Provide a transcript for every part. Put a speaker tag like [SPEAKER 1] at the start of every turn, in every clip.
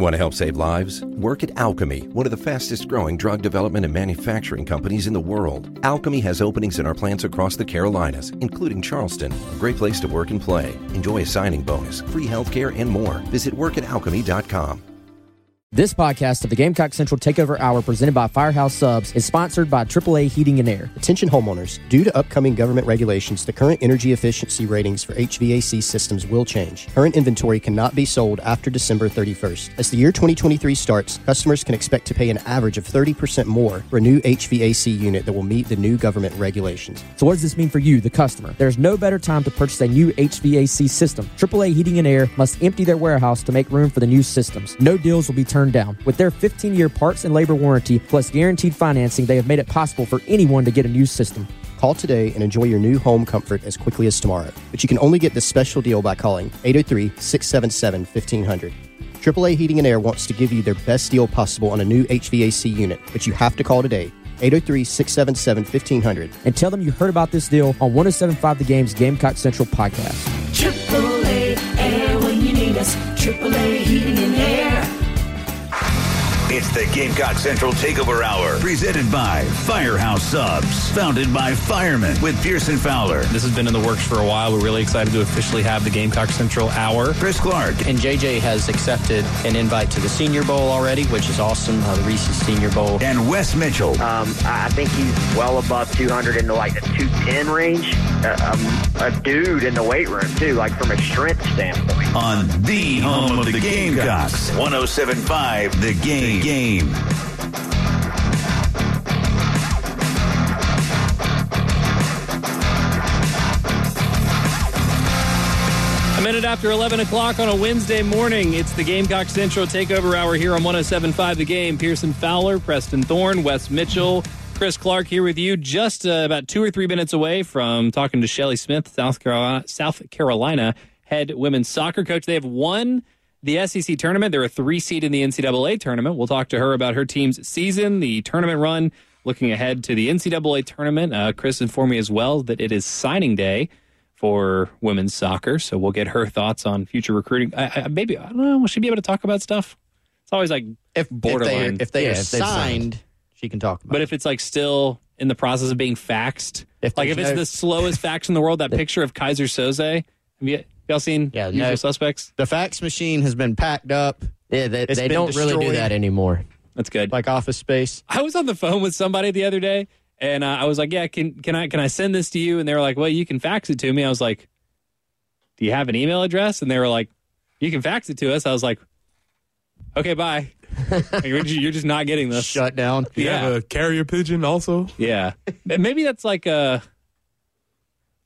[SPEAKER 1] Want to help save lives? Work at Alcami, one of the fastest growing drug development and manufacturing companies in the world. Alcami has openings in our plants across the Carolinas, including Charleston, a great place to work and play. Enjoy a signing bonus, free healthcare, and more. Visit workatalcami.com.
[SPEAKER 2] This podcast of the Gamecock Central Takeover Hour presented by Firehouse Subs is sponsored by AAA Heating and Air.
[SPEAKER 3] Attention homeowners. Due to upcoming government regulations, the current energy efficiency ratings for HVAC systems will change. Current inventory cannot be sold after December 31st. As the year 2023 starts, customers can expect to pay an average of 30% more for a new HVAC unit that will meet the new government regulations.
[SPEAKER 2] So what does this mean for you, the customer? There's no better time to purchase a new HVAC system. AAA Heating and Air must empty their warehouse to make room for the new systems. No deals will be turned down. With their 15 year parts and labor warranty plus guaranteed financing, they have made it possible for anyone to get a new system.
[SPEAKER 3] Call today and enjoy your new home comfort as quickly as tomorrow. But you can only get this special deal by calling 803 677 1500. AAA Heating and Air wants to give you their best deal possible on a new HVAC unit, but you have to call today. 803 677 1500.
[SPEAKER 2] And tell them you heard about this deal on 1075 The Game's Gamecock Central podcast.
[SPEAKER 4] AAA Air when you need us. AAA Heating and Air.
[SPEAKER 5] It's the Gamecock Central Takeover Hour, presented by Firehouse Subs, founded by firemen with Pearson Fowler.
[SPEAKER 6] This has been in the works for a while. We're really excited to officially have the Gamecock Central Hour.
[SPEAKER 5] Chris Clark.
[SPEAKER 7] And JJ has accepted an invite to the Senior Bowl already, which is awesome, uh, the Reese's Senior Bowl.
[SPEAKER 5] And Wes Mitchell.
[SPEAKER 8] Um, I think he's well above 200 in the like the 210 range. Uh, um, a dude in the weight room too, like from a strength standpoint.
[SPEAKER 5] On the home of the Gamecocks, 107.5 The Game. Game.
[SPEAKER 6] A minute after 11 o'clock on a Wednesday morning, it's the Gamecock Central Takeover Hour here on 107.5 The Game. Pearson Fowler, Preston Thorn, Wes Mitchell, Chris Clark here with you, just uh, about two or three minutes away from talking to Shelley Smith, South Carolina, South Carolina head women's soccer coach. They have won the SEC tournament. They're a three seed in the NCAA tournament. We'll talk to her about her team's season, the tournament run, looking ahead to the NCAA tournament. Uh, Chris informed me as well that it is signing day for women's soccer, so we'll get her thoughts on future recruiting. I, I, maybe I don't know. Will she be able to talk about stuff? It's always like
[SPEAKER 7] if
[SPEAKER 6] borderline.
[SPEAKER 7] If they, if
[SPEAKER 6] if
[SPEAKER 7] they
[SPEAKER 6] they've
[SPEAKER 7] are signed,
[SPEAKER 6] signed.
[SPEAKER 7] she can talk about
[SPEAKER 6] But
[SPEAKER 7] it.
[SPEAKER 6] if it's like still in the process of being faxed,
[SPEAKER 7] If
[SPEAKER 6] like if it's
[SPEAKER 7] no-
[SPEAKER 6] the slowest fax in the world, that picture of Keyser Soze. Have you, y'all seen
[SPEAKER 7] Yeah,
[SPEAKER 6] Usual
[SPEAKER 7] no.
[SPEAKER 6] Suspects?
[SPEAKER 7] The fax machine has been packed up.
[SPEAKER 9] Yeah, they, they don't really do that anymore.
[SPEAKER 6] That's good.
[SPEAKER 7] Like Office Space.
[SPEAKER 6] I was on the phone with somebody the other day, and uh, I was like, "Yeah, can can I can I send this to you?" And they were like, "Well, you can fax it to me." I was like, "Do you have an email address?" And they were like, "You can fax it to us." I was like, "Okay, bye." Like, you're just not getting this.
[SPEAKER 7] Shut down.
[SPEAKER 10] You
[SPEAKER 6] Yeah.
[SPEAKER 10] have a carrier pigeon also?
[SPEAKER 6] Yeah, maybe that's like a.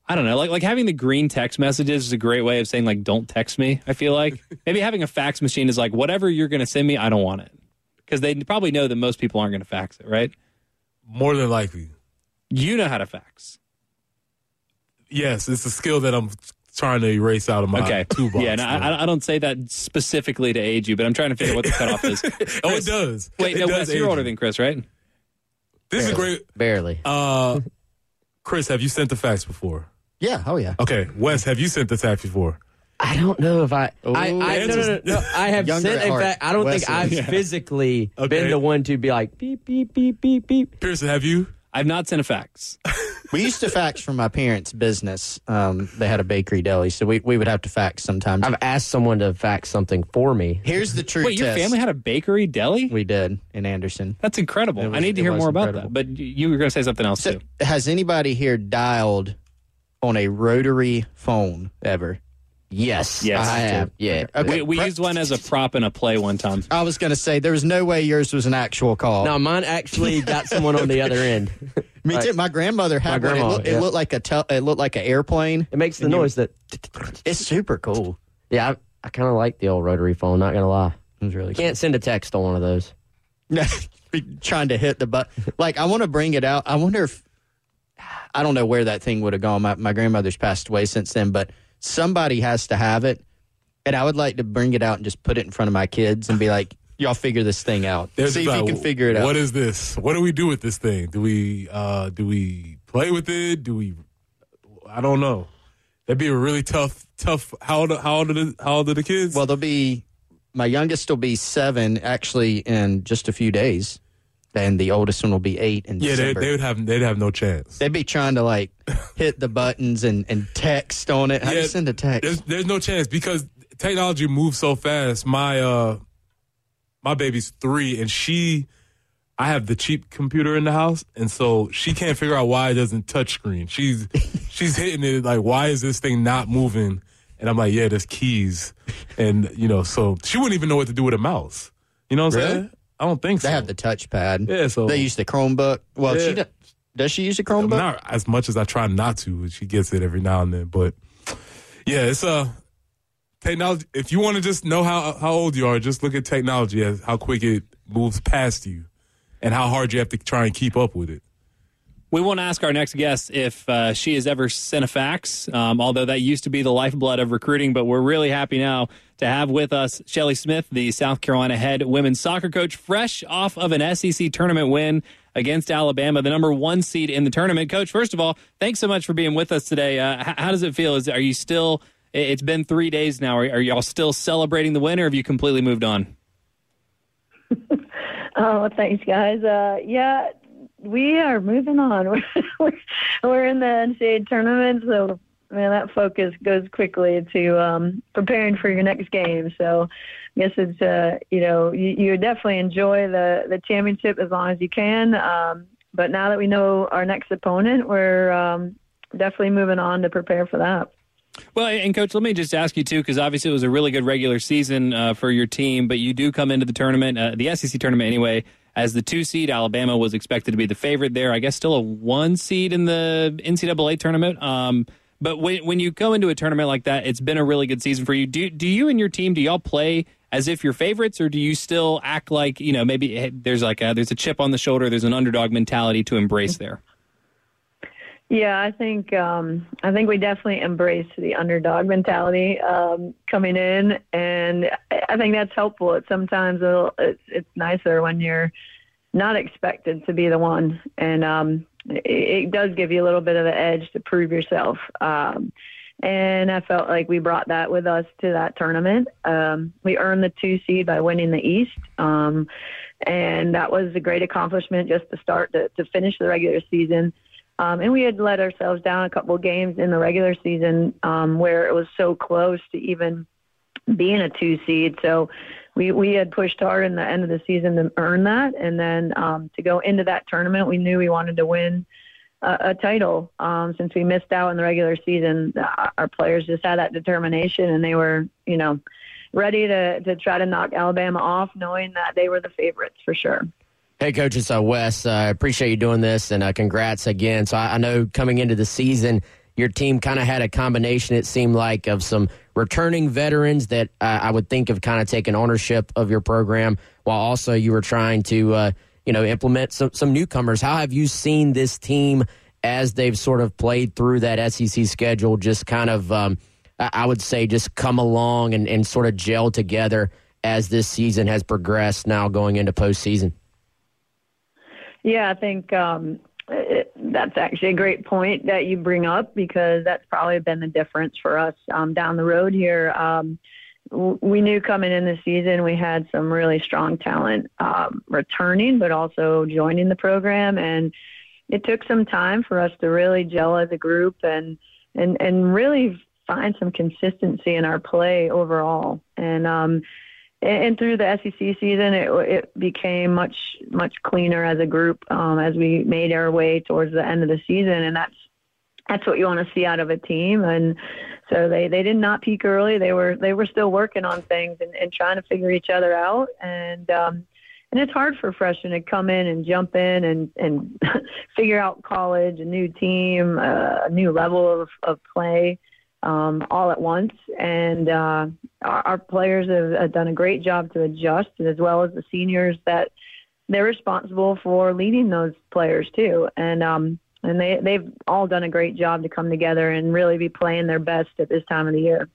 [SPEAKER 6] I don't know, like like having the green text messages is a great way of saying like don't text me. I feel like maybe having a fax machine is like whatever you're going to send me, I don't want it because they probably know that most people aren't going to fax it, right?
[SPEAKER 10] More than likely.
[SPEAKER 6] You know how to fax.
[SPEAKER 10] Yes, it's a skill that I'm trying to erase out of my
[SPEAKER 6] Okay.
[SPEAKER 10] toolbox.
[SPEAKER 6] yeah, no, I, I don't say that specifically to age you, but I'm trying to figure out what the cutoff is.
[SPEAKER 10] oh, it does.
[SPEAKER 6] Wait,
[SPEAKER 10] It
[SPEAKER 6] no,
[SPEAKER 10] does
[SPEAKER 6] Wes, you're older
[SPEAKER 10] you.
[SPEAKER 6] than Chris, right?
[SPEAKER 10] This is great.
[SPEAKER 9] Barely.
[SPEAKER 10] Uh, Chris, have you sent the fax before?
[SPEAKER 7] Yeah. Oh yeah.
[SPEAKER 10] Okay, Wes, have you sent the fax before?
[SPEAKER 9] I don't know if I. I, I no, no, no, no. I have
[SPEAKER 7] Younger
[SPEAKER 9] sent.
[SPEAKER 7] at
[SPEAKER 9] In
[SPEAKER 7] heart.
[SPEAKER 9] fact, I don't think
[SPEAKER 7] Wesley.
[SPEAKER 9] I've
[SPEAKER 6] Yeah.
[SPEAKER 9] physically
[SPEAKER 10] Okay.
[SPEAKER 9] been the one to be like beep beep beep beep beep.
[SPEAKER 10] Pearson, have you?
[SPEAKER 6] I've not sent a fax.
[SPEAKER 7] We used to fax from my parents' business. Um, they had a bakery deli, so we, we would have to fax sometimes.
[SPEAKER 9] I've asked someone to fax something for me.
[SPEAKER 7] Here's the truth.
[SPEAKER 6] Wait, your
[SPEAKER 7] test.
[SPEAKER 6] family had a bakery deli?
[SPEAKER 7] We did in Anderson.
[SPEAKER 6] That's incredible.
[SPEAKER 7] It was-
[SPEAKER 6] I need to
[SPEAKER 7] it
[SPEAKER 6] hear
[SPEAKER 7] was
[SPEAKER 6] more about
[SPEAKER 7] incredible.
[SPEAKER 6] that. But you- you were going to say something else
[SPEAKER 7] So,
[SPEAKER 6] too.
[SPEAKER 7] has anybody here dialed on a rotary phone ever?
[SPEAKER 9] Yes,
[SPEAKER 6] Yes.
[SPEAKER 9] I have. Yeah.
[SPEAKER 7] Okay.
[SPEAKER 6] we we used one as a prop in a play one time.
[SPEAKER 7] I was going to say there was no way yours was an actual call.
[SPEAKER 9] No, mine actually got someone on the other end.
[SPEAKER 7] Me
[SPEAKER 9] Right.
[SPEAKER 7] too. My grandmother had
[SPEAKER 9] My
[SPEAKER 7] one. It,
[SPEAKER 9] grandma,
[SPEAKER 7] looked,
[SPEAKER 9] yeah.
[SPEAKER 7] it looked like a tel- it looked like an airplane.
[SPEAKER 9] It makes the
[SPEAKER 7] And you-
[SPEAKER 9] noise that.
[SPEAKER 7] It's super cool.
[SPEAKER 9] Yeah, I, I kind of like the old rotary phone. Not gonna lie.
[SPEAKER 7] It was really
[SPEAKER 9] Can't send a text on one of those.
[SPEAKER 7] Be trying to hit the button. Like I want to bring it out. I wonder if I don't know where that thing would have gone. My my grandmother's passed away since then, but somebody has to have it, and I would like to bring it out and just put it in front of my kids and be like, "Y'all figure this thing out.
[SPEAKER 10] There's
[SPEAKER 7] See if you can figure it out."
[SPEAKER 10] What is this? What do we do with this thing? Do we uh do we play with it? Do we? I don't know. That'd be a really tough tough. How old how old are the how old are the kids?
[SPEAKER 7] Well, they'll be my youngest will be seven actually in just a few days, and the oldest one will be eight in
[SPEAKER 10] yeah, they, they, would have they'd have no chance.
[SPEAKER 7] They'd be trying to like hit the buttons and, and text on it. How do you send a text?
[SPEAKER 10] There's there's no chance because technology moves so fast. My uh my baby's three and she I have the cheap computer in the house and so she can't figure out why it doesn't touch screen. She's she's hitting it like why is this thing not moving? And I'm like, yeah, there's keys. And you know, so she wouldn't even know what to do with a mouse. You know what I'm
[SPEAKER 7] Really?
[SPEAKER 10] saying? I don't think so.
[SPEAKER 7] They have the touchpad.
[SPEAKER 10] Yeah, so
[SPEAKER 7] They use the Chromebook. Well, she does, does she use a Chromebook?
[SPEAKER 10] Not as much as I try not to. She gets it every now and then, but yeah, it's uh technology. If you want to just know how how old you are, just look at technology as how quick it moves past you, and how hard you have to try and keep up with it.
[SPEAKER 6] We won't ask our next guest if uh, she has ever sent a fax, um, although that used to be the lifeblood of recruiting. But we're really happy now to have with us Shelley Smith, the South Carolina head women's soccer coach, fresh off of an SEC tournament win against Alabama, the number one seed in the tournament. Coach, first of all, thanks so much for being with us today. Uh, how does it feel? Is are you still? it- It's been three days now. Are, are y'all still celebrating the win, or have you completely moved on?
[SPEAKER 11] Oh, thanks, guys. Uh, yeah, we are moving on. We're, in the NCAA tournament, so man, that focus goes quickly to um, preparing for your next game. So, I guess it's uh, you know you, you definitely enjoy the the championship as long as you can. Um, but now that we know our next opponent, we're um, definitely moving on to prepare for that.
[SPEAKER 6] Well, and coach, let me just ask you too, because obviously it was a really good regular season uh, for your team, but you do come into the tournament, uh, the SEC tournament anyway, as the two seed. Alabama was expected to be the favorite there. I guess still a one seed in the NCAA tournament. Um, but when when you go into a tournament like that, it's been a really good season for you. Do do you and your team do y'all play as if you're favorites, or do you still act like you know maybe there's like a, there's a chip on the shoulder, there's an underdog mentality to embrace there?
[SPEAKER 11] Yeah, I think um, I think we definitely embrace the underdog mentality um, coming in, and I think that's helpful. It's sometimes it's it's nicer when you're not expected to be the one, and um, it, it does give you a little bit of an edge to prove yourself. Um, and I felt like we brought that with us to that tournament. Um, we earned the two seed by winning the East. Um, and that was a great accomplishment just to start to, to finish the regular season. Um, and we had let ourselves down a couple games in the regular season um, where it was so close to even being a two seed. So we, we had pushed hard in the end of the season to earn that. And then um, to go into that tournament, we knew we wanted to win a, a title. Um, since we missed out in the regular season, uh, our players just had that determination and they were, you know, ready to, to try to knock Alabama off, knowing that they were the favorites for sure.
[SPEAKER 9] Hey, Coach, it's uh, Wes. I appreciate you doing this, and uh, congrats again. So I, I know coming into the season, your team kind of had a combination, it seemed like, of some returning veterans that uh, I would think have kind of taken ownership of your program, while also you were trying to, uh, you know, implement some, some newcomers. How have you seen this team as they've sort of played through that SEC schedule, just kind of, um, I I would say, just come along and, and sort of gel together as this season has progressed now going into postseason?
[SPEAKER 11] Yeah, I think um, it, that's actually a great point that you bring up because that's probably been the difference for us um, down the road here. Um, we knew coming in the season we had some really strong talent um, returning, but also joining the program, and it took some time for us to really gel as a group and and and really find some consistency in our play overall. And um, and, through the SEC season, it, it became much much cleaner as a group um, as we made our way towards the end of the season, and that's that's what you want to see out of a team. And so they they did not peak early. They were they were still working on things and, and trying to figure each other out. And um, and it's hard for freshmen to come in and jump in and and figure out college, a new team, uh, a new level of of play. Um, all at once. And uh, our, our players have, have done a great job to adjust, as well as the seniors that they're responsible for leading those players too. And um, and they they've all done a great job to come together and really be playing their best at this time of the year.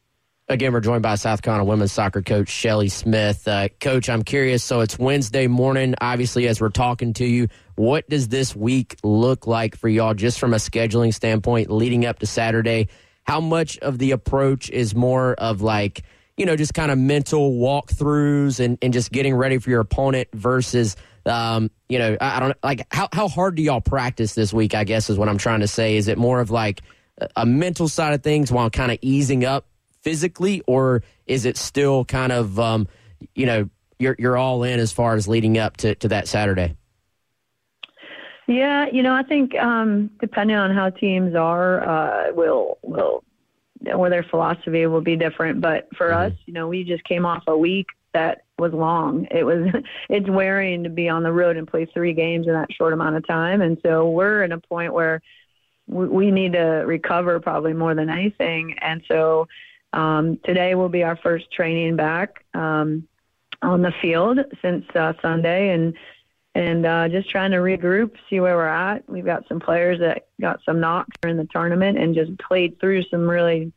[SPEAKER 9] Again, we're joined by South Carolina women's soccer coach Shelley Smith. Uh, coach, I'm curious. So it's Wednesday morning. Obviously, as we're talking to you, what does this week look like for y'all, just from a scheduling standpoint, leading up to Saturday? How much of the approach is more of like, you know, just kind of mental walkthroughs and, and just getting ready for your opponent versus, um, you know, I, I don't like how, how hard do y'all practice this week? I guess is what I'm trying to say. Is it more of like a, mental side of things while kind of easing up physically, or is it still kind of, um, you know, you're you're all in as far as leading up to, to that Saturday?
[SPEAKER 11] Yeah, you know, I think um, depending on how teams are, uh, will will or their philosophy will be different. But for
[SPEAKER 9] Mm-hmm.
[SPEAKER 11] us, you know, we just came off a week that was long. It was it's wearing to be on the road and play three games in that short amount of time, and so we're in a point where we, we need to recover probably more than anything. And so um, today will be our first training back um, on the field since uh, Sunday, and and uh, just trying to regroup, see where we're at. We've got some players that got some knocks during the tournament and just played through some really,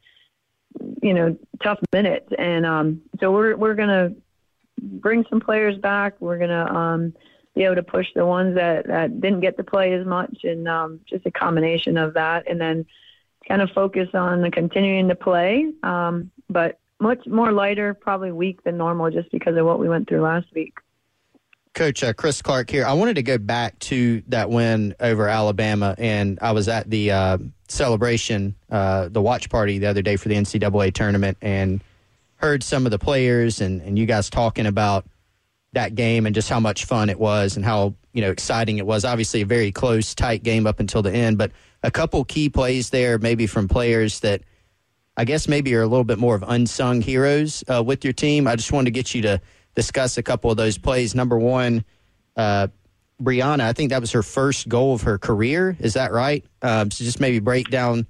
[SPEAKER 11] you know, tough minutes. And um, so we're we're gonna bring some players back. We're gonna um, be able to push the ones that that didn't get to play as much, and um, just a combination of that, and then kind of focus on the continuing to play, um, but much more lighter, probably week than normal, just because of what we went through last week.
[SPEAKER 7] Coach uh, Chris Clark here. I wanted to go back to that win over Alabama, and I was at the uh, celebration, uh, the watch party the other day for the NCAA tournament, and heard some of the players and, and you guys talking about that game and just how much fun it was and how you know exciting it was. Obviously, a very close, tight game up until the end, but a couple key plays there, maybe from players that I guess maybe are a little bit more of unsung heroes uh, with your team. I just wanted to get you to discuss a couple of those plays. Number one, uh, Brianna, I think that was her first goal of her career. Is that right? Um, so just maybe break down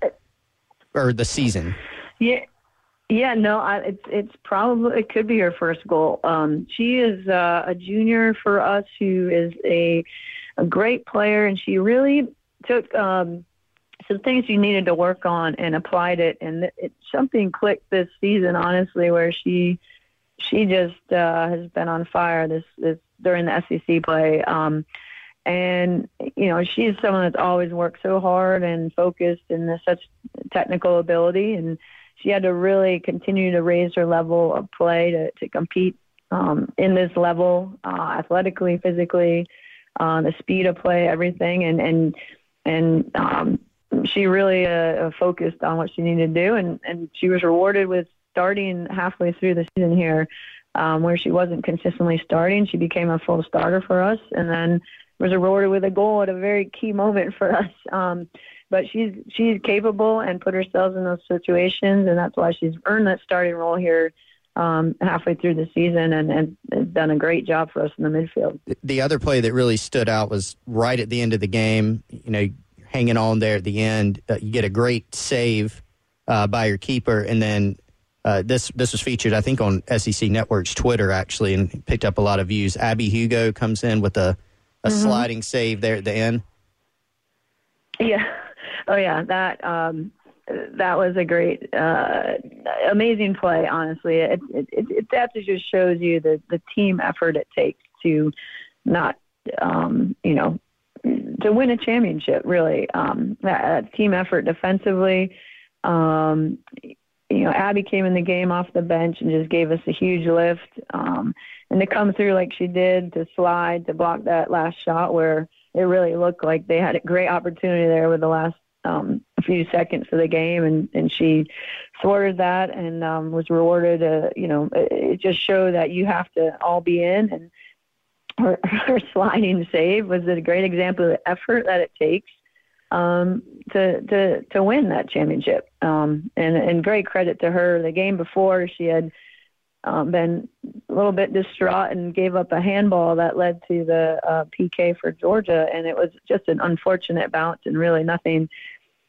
[SPEAKER 7] or the season.
[SPEAKER 11] Yeah, yeah, no, I, it's it's probably it could be her first goal. Um, she is uh, a junior for us who is a a great player, and she really took um, some things she needed to work on and applied it, and it, something clicked this season, honestly, where she she just uh, has been on fire this this during the SEC play. Um, and you know she's someone that's always worked so hard and focused and has such technical ability. And she had to really continue to raise her level of play to, to compete um, in this level uh, athletically physically uh, the speed of play everything. And and and um, she really uh, focused on what she needed to do. And and she was rewarded with starting halfway through the season here um, where she wasn't consistently starting she became a full starter for us and then was rewarded with a goal at a very key moment for us. Um, but she's she's capable and put herself in those situations, and that's why she's earned that starting role here um, halfway through the season, and, and done a great job for us in the midfield.
[SPEAKER 7] The other play that really stood out was right at the end of the game. You know, hanging on there at the end, uh, you get a great save uh, by your keeper, and then. Uh, this this was featured, I think, on SEC Network's Twitter actually, and picked up a lot of views. Abby Hugo comes in with a a
[SPEAKER 11] Mhm.
[SPEAKER 7] sliding save there at the end.
[SPEAKER 11] Yeah. Oh yeah, that um, that was a great, uh, amazing play. Honestly, it it, it it that just shows you the the team effort it takes to not, um, you know, to win a championship. Really, um, that, that team effort defensively. Um, you know, Abby came in the game off the bench and just gave us a huge lift. Um, and to come through like she did, to slide, to block that last shot where it really looked like they had a great opportunity there with the last um, few seconds of the game, and, and she thwarted that and um, was rewarded. Uh, you know, it, it just showed that you have to all be in. And her, her sliding save was a great example of the effort that it takes um, to to to win that championship. Um, and and great credit to her. The game before, she had um, been a little bit distraught and gave up a handball that led to the uh, PK for Georgia, and it was just an unfortunate bounce and really nothing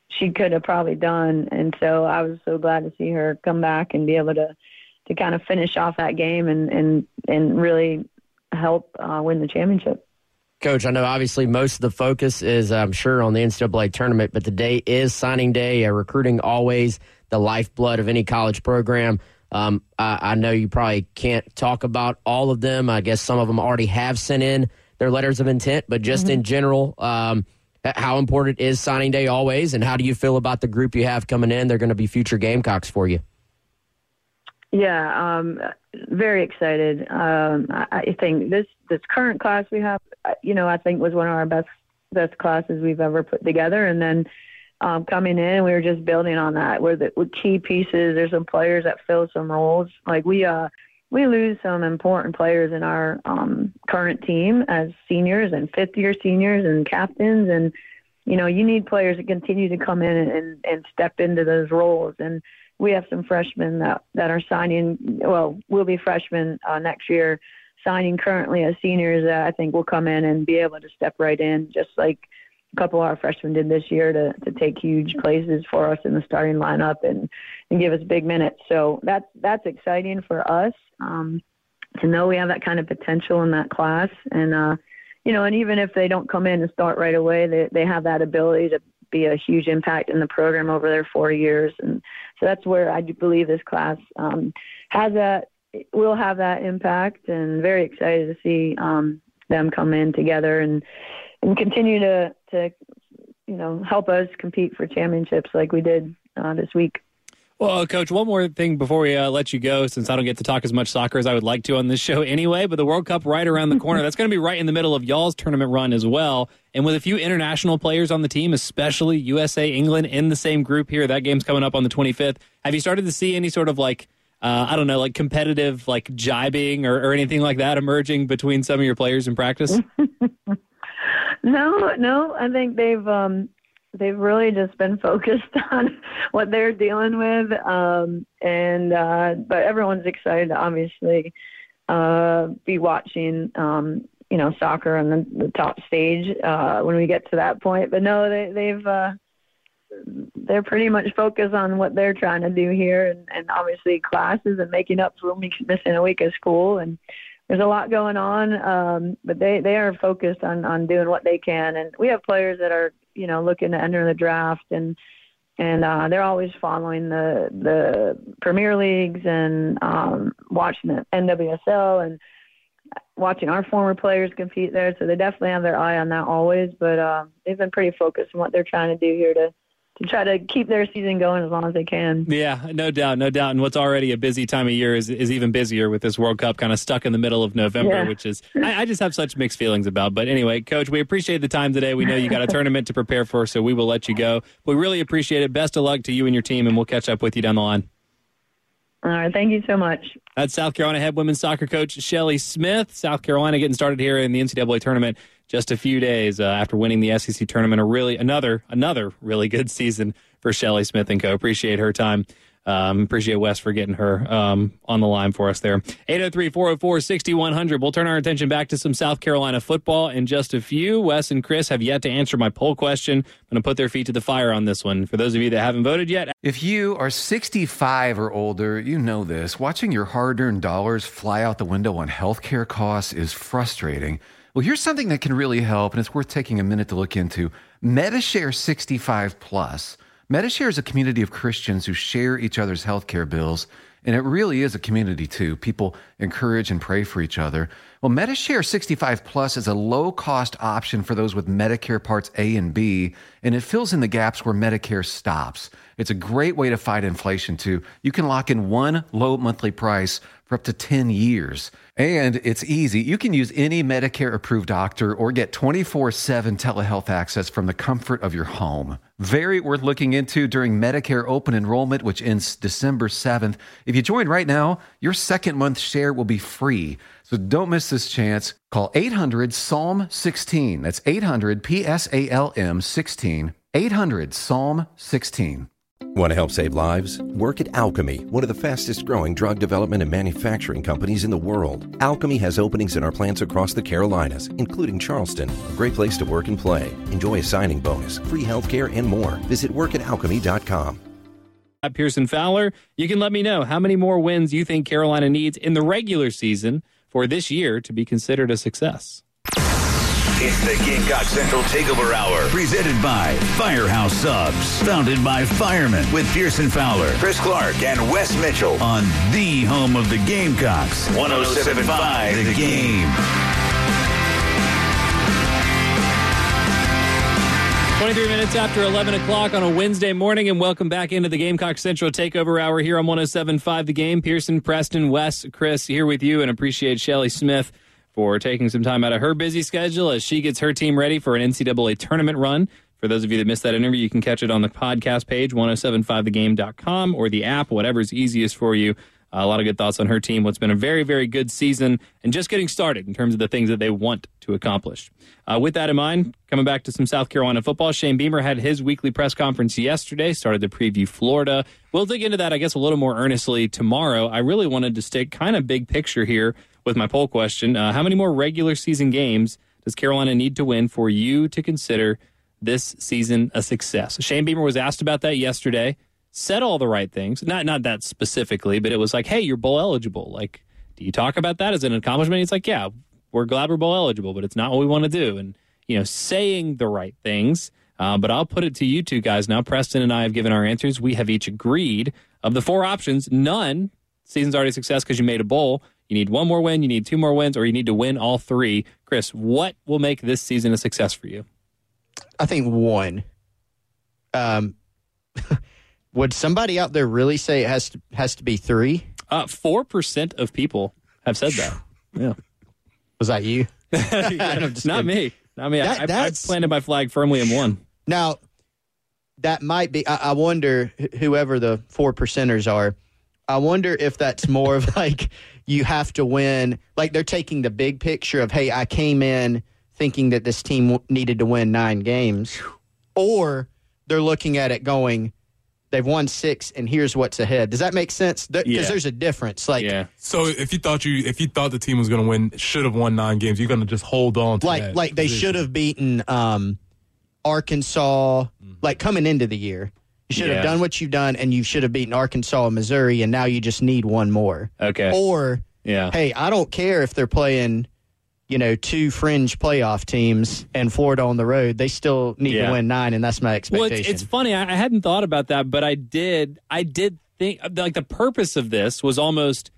[SPEAKER 11] she could have probably done. And so I was so glad to see her come back and be able to to kind of finish off that game and and and really help uh, win the championship.
[SPEAKER 9] Coach, I know obviously most of the focus is, I'm sure, on the NCAA tournament, but today is signing day. Uh, recruiting always the lifeblood of any college program. Um, I, I, know you probably can't talk about all of them. I guess some of them already have sent in their letters of intent, but just mm-hmm. in general, um, how important is signing day always, and how do you feel about the group you have coming in? They're going to be future Gamecocks for you.
[SPEAKER 11] Yeah, um, very excited. Um, I, I think this this current class we have, you know, I think was one of our best best classes we've ever put together. And then um, coming in, we were just building on that. We're the with key pieces. There's some players that fill some roles. Like we uh we lose some important players in our um, current team as seniors and fifth year seniors and captains and you know you need players to continue to come in and, and step into those roles and we have some freshmen that, that are signing, well, we'll be freshmen uh, next year, signing currently as seniors that I think will come in and be able to step right in, just like a couple of our freshmen did this year to, to take huge places for us in the starting lineup and, and give us big minutes. So that's, that's exciting for us um, to know we have that kind of potential in that class. And, uh, you know, and even if they don't come in and start right away, they, they have that ability to be a huge impact in the program over their four years. And so that's where I believe this class um, has that, will have that impact and very excited to see um, them come in together and, and continue to, to, you know, help us compete for championships like we did uh, this week.
[SPEAKER 6] Well, Coach, one more thing before we uh, let you go, since I don't get to talk as much soccer as I would like to on this show anyway, but the World Cup right around the corner. That's going to be right in the middle of y'all's tournament run as well. And with a few international players on the team, especially USA, England in the same group here, that game's coming up on the 25th. Have you started to see any sort of like, uh, I don't know, like competitive, like jibing or, or anything like that emerging between some of your players in practice?
[SPEAKER 11] no, no. I think they've um, they've really just been focused on what they're dealing with um and uh but everyone's excited to obviously uh be watching um you know soccer on the, the top stage uh when we get to that point. But no they they've uh they're pretty much focused on what they're trying to do here and, and obviously classes and making up for missing a week of school and there's a lot going on um but they they are focused on on doing what they can. And we have players that are you know looking to enter the draft and and uh, they're always following the the Premier Leagues and um, watching the NWSL and watching our former players compete there. So they definitely have their eye on that always. But uh, they've been pretty focused on what they're trying to do here to to try to keep their season going as long as they can.
[SPEAKER 6] Yeah, no doubt, no doubt. And what's already a busy time of year is, is even busier with this World Cup kind of stuck in the middle of November, yeah. which is I, I, just have such mixed feelings about. But anyway, Coach, we appreciate the time today. We know you got a tournament to prepare for, so we will let you go. We really appreciate it. Best of luck to you and your team, and we'll catch up with you down the line.
[SPEAKER 11] All right, thank you so much.
[SPEAKER 6] That's South Carolina head women's soccer coach Shelley Smith. South Carolina getting started here in the NCAA tournament just a few days uh, after winning the SEC tournament. A really another another really good season for Shelley Smith and Co. Appreciate her time. Um, appreciate Wes for getting her um, on the line for us there. 803 404 6100. We'll turn our attention back to some South Carolina football in just a few. Wes and Chris have yet to answer my poll question. I'm going to put their feet to the fire on this one. For those of you that haven't voted yet,
[SPEAKER 12] if you are 65 or older, you know this. Watching your hard earned dollars fly out the window on healthcare costs is frustrating. Well, here's something that can really help, and it's worth taking a minute to look into Medi-Share 65 Plus. Medi-Share is a community of Christians who share each other's healthcare bills, and it really is a community too. People encourage and pray for each other. Well, Medi-Share 65 Plus is a low cost option for those with Medicare Parts A and B, and it fills in the gaps where Medicare stops. It's a great way to fight inflation too. You can lock in one low monthly price for up to 10 years. And it's easy. You can use any Medicare approved doctor or get 24 7 telehealth access from the comfort of your home. Very worth looking into during Medicare open enrollment, which ends December 7th. If you join right now, your second month share will be free. So don't miss this chance. Call 800 Psalm 16. That's 800 P S A L M 16. 800 Psalm 16.
[SPEAKER 1] Want to help save lives? Work at Alcami, one of the fastest growing drug development and manufacturing companies in the world. Alcami has openings in our plants across the Carolinas, including Charleston. A great place to work and play. Enjoy a signing bonus, free healthcare, and more. Visit workatalcami.com.
[SPEAKER 6] At Pearson Fowler, you can let me know how many more wins you think Carolina needs in the regular season for this year to be considered a success.
[SPEAKER 5] It's the Gamecock Central Takeover Hour, presented by Firehouse Subs, founded by firemen with Pearson Fowler, Chris Clark, and Wes Mitchell on the home of the Gamecocks, 1075 The Game.
[SPEAKER 6] 23 minutes after 11 o'clock on a Wednesday morning, and welcome back into the Gamecock Central Takeover Hour here on 1075 The Game. Pearson, Preston, Wes, Chris here with you, and appreciate Shelley Smith for taking some time out of her busy schedule as she gets her team ready for an NCAA tournament run. For those of you that missed that interview, you can catch it on the podcast page, 1075thegame.com, or the app, whatever's easiest for you. Uh, a lot of good thoughts on her team. What's been a very, very good season and just getting started in terms of the things that they want to accomplish. Uh, with that in mind, coming back to some South Carolina football, Shane Beamer had his weekly press conference yesterday, started to preview Florida. We'll dig into that, I guess, a little more earnestly tomorrow. I really wanted to stick kind of big picture here with my poll question. Uh, how many more regular season games does Carolina need to win for you to consider this season a success? Shane Beamer was asked about that yesterday said all the right things. Not not that specifically, but it was like, hey, you're bowl eligible. Like, do you talk about that as an accomplishment? He's like, yeah, we're glad we're bowl eligible, but it's not what we want to do. And you know, saying the right things. Uh, but I'll put it to you two guys now. Preston and I have given our answers. We have each agreed of the four options. None season's already a success because you made a bowl. You need one more win, you need two more wins, or you need to win all three. Chris, what will make this season a success for you?
[SPEAKER 7] I think one. Um, would somebody out there really say it has to has to be three?
[SPEAKER 6] Uh, Four percent of people have said that. Yeah,
[SPEAKER 7] was that you?
[SPEAKER 6] yeah, not me. Not me.
[SPEAKER 7] That-
[SPEAKER 6] I, I, I planted my flag firmly in one.
[SPEAKER 7] Now, that might be. I, I wonder whoever the four percenters are. I wonder if that's more of like you have to win. Like they're taking the big picture of, hey, I came in thinking that this team w- needed to win nine games, or they're looking at it going, they've won six, and here's what's ahead. Does that make sense? Because
[SPEAKER 10] Yeah.
[SPEAKER 7] there's a difference. Like, yeah.
[SPEAKER 10] So if you thought you if you thought the team was going to win, should have won nine games, you're going to just hold on to
[SPEAKER 7] like
[SPEAKER 10] that
[SPEAKER 7] like they should have beaten um, Arkansas like coming into the year. You should
[SPEAKER 6] Yeah.
[SPEAKER 7] have done what you've done, and you should have beaten Arkansas and Missouri, and now you just need one more.
[SPEAKER 6] Okay.
[SPEAKER 7] Or
[SPEAKER 6] Yeah.
[SPEAKER 7] hey, I don't care if they're playing, you know, two fringe playoff teams and Florida on the road. They still need
[SPEAKER 6] Yeah.
[SPEAKER 7] to win nine, and that's my
[SPEAKER 6] Well,
[SPEAKER 7] expectation.
[SPEAKER 6] it's, it's funny. I, I hadn't thought about that, but I did. I did think like the purpose of this was almost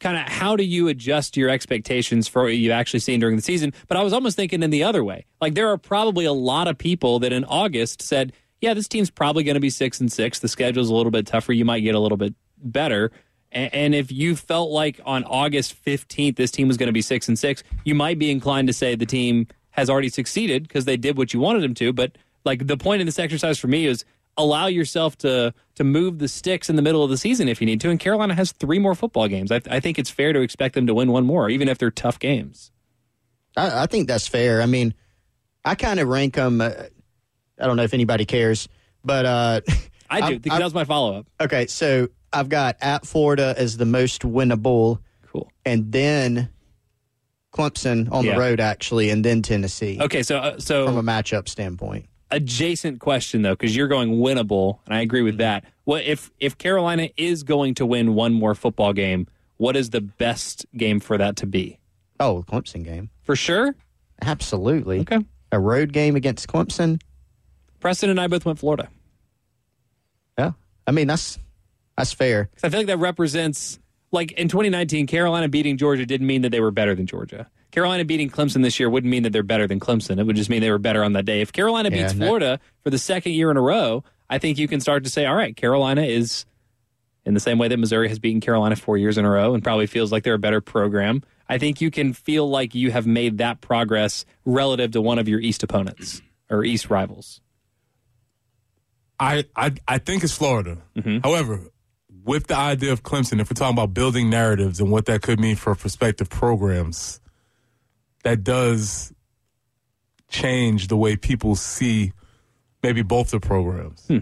[SPEAKER 6] kind of how do you adjust your expectations for what you've actually seen during the season. But I was almost thinking in the other way. Like there are probably a lot of people that in August said, "Yeah, this team's probably going to be six and six. The schedule's a little bit tougher. You might get a little bit better." A- And if you felt like on August 15th this team was going to be six and six, you might be inclined to say the team has already succeeded because they did what you wanted them to. But like the point of this exercise for me is allow yourself to to move the sticks in the middle of the season if you need to. And Carolina has three more football games. I, I think it's fair to expect them to win one more, even if they're tough games.
[SPEAKER 7] I, I think that's fair. I mean, I kind of rank them. Uh, I don't know if anybody cares, but uh,
[SPEAKER 6] I do. Because
[SPEAKER 7] I'm-
[SPEAKER 6] that was my follow up.
[SPEAKER 7] Okay, so I've got at Florida as the most winnable.
[SPEAKER 6] Cool.
[SPEAKER 7] And then Clemson on
[SPEAKER 6] Yeah.
[SPEAKER 7] the road, actually, and then Tennessee.
[SPEAKER 6] Okay, so uh, so
[SPEAKER 7] from a matchup standpoint.
[SPEAKER 6] adjacent question though, because you're going winnable, and I agree with that. What if if Carolina is going to win one more football game? What is the best game for that to be?
[SPEAKER 7] Oh, Clemson game
[SPEAKER 6] for sure.
[SPEAKER 7] Absolutely.
[SPEAKER 6] Okay.
[SPEAKER 7] A road game against Clemson.
[SPEAKER 6] Preston and I both went Florida.
[SPEAKER 7] Yeah, I mean that's that's fair.
[SPEAKER 6] I feel like that represents like in 2019, Carolina beating Georgia didn't mean that they were better than Georgia. Carolina beating Clemson this year wouldn't mean that they're better than Clemson. It would just mean they were better on that day. If Carolina
[SPEAKER 7] Yeah,
[SPEAKER 6] beats
[SPEAKER 7] and that-
[SPEAKER 6] Florida for the second year in a row, I think you can start to say, all right, Carolina is in the same way that Missouri has beaten Carolina four years in a row and probably feels like they're a better program. I think you can feel like you have made that progress relative to one of your East opponents or East rivals.
[SPEAKER 10] I, I I think it's Florida.
[SPEAKER 6] Mm-hmm.
[SPEAKER 10] However, with the idea of Clemson, if we're talking about building narratives and what that could mean for prospective programs, that does change the way people see maybe both the programs.
[SPEAKER 6] Hmm.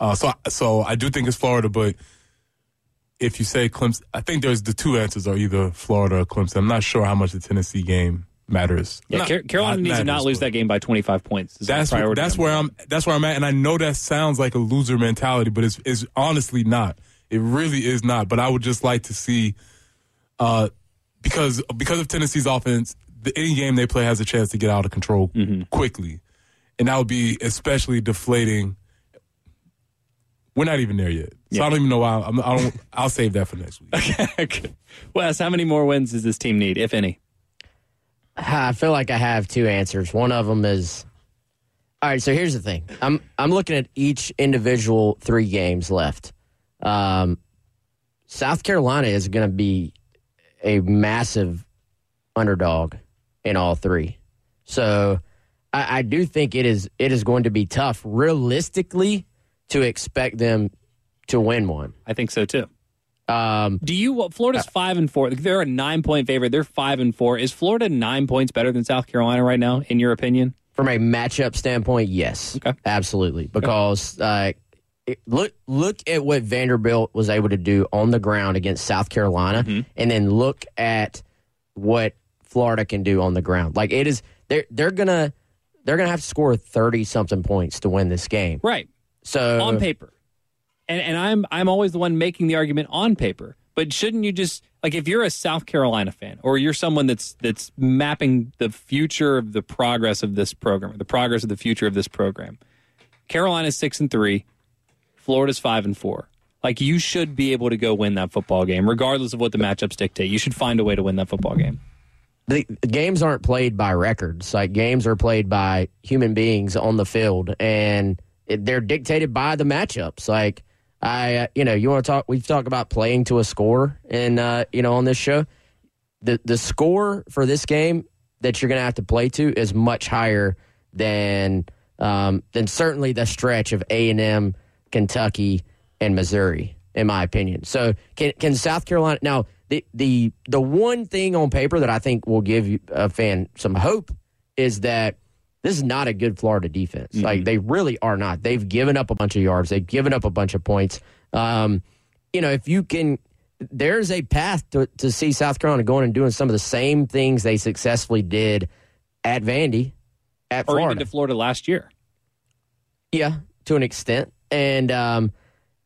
[SPEAKER 10] Uh, so, so I do think it's Florida, but if you say Clemson, I think there's the two answers are either Florida or Clemson. I'm not sure how much the Tennessee game matters.
[SPEAKER 6] Yeah,
[SPEAKER 10] Not-
[SPEAKER 6] Car- Carolina
[SPEAKER 10] not
[SPEAKER 6] needs to not lose that game by 25 points. is
[SPEAKER 10] That's
[SPEAKER 6] my priority
[SPEAKER 10] that's where I'm. That's where I'm at, and I know that sounds like a loser mentality, but it's it's honestly not. It really is not. But I would just like to see, uh, because because of Tennessee's offense, the, any game they play has a chance to get out of control
[SPEAKER 6] Mm-hmm.
[SPEAKER 10] quickly, and that would be especially deflating. We're not even there yet, so I don't even know why. I'm, I don't. I'll save that for next week. okay.
[SPEAKER 6] Wes, how many more wins does this team need, if any?
[SPEAKER 9] I feel like I have two answers. One of them is all right. So here's the thing. I'm I'm looking at each individual three games left. Um, South Carolina is going to be a massive underdog in all three. So I, I do think it is it is going to be tough, realistically, to expect them to win one.
[SPEAKER 6] I think so too.
[SPEAKER 9] Um,
[SPEAKER 6] Do you? Florida's five and four. They're a nine point favorite. They're five and four. Is Florida nine points better than South Carolina right now, in your opinion?
[SPEAKER 9] From a matchup standpoint, yes,
[SPEAKER 6] okay.
[SPEAKER 9] absolutely. Because uh, it- look look at what Vanderbilt was able to do on the ground against South Carolina,
[SPEAKER 6] Mm-hmm.
[SPEAKER 9] and then look at what Florida can do on the ground. Like it is, they're they're gonna they're gonna have to score thirty something points to win this game.
[SPEAKER 6] Right.
[SPEAKER 9] So
[SPEAKER 6] on paper. And and I'm I'm always the one making the argument on paper. But shouldn't you just like if you're a South Carolina fan or you're someone that's that's mapping the future of the progress of this program, the progress of the future of this program. Carolina's 6 and 3, Florida's 5 and 4. Like you should be able to go win that football game regardless of what the matchups dictate. You should find a way to win that football game.
[SPEAKER 9] the games aren't played by records. Like games are played by human beings on the field, and they're dictated by the matchups. Like I, uh, you know, you want to talk? We've talked about playing to a score, and uh, you know, on this show, the the score for this game that you're going to have to play to is much higher than um, than certainly the stretch of A and M, Kentucky, and Missouri, in my opinion. So can can South Carolina now? The, the the one thing on paper that I think will give a fan some hope is that this is not a good Florida defense. Like they really are not. They've given up a bunch of yards. They've given up a bunch of points. Um, you know, if you can, there's a path to, to see South Carolina going and doing some of the same things they successfully did at Vandy, at
[SPEAKER 6] Or
[SPEAKER 9] Florida.
[SPEAKER 6] even to Florida last year.
[SPEAKER 9] Yeah, to an extent. And um,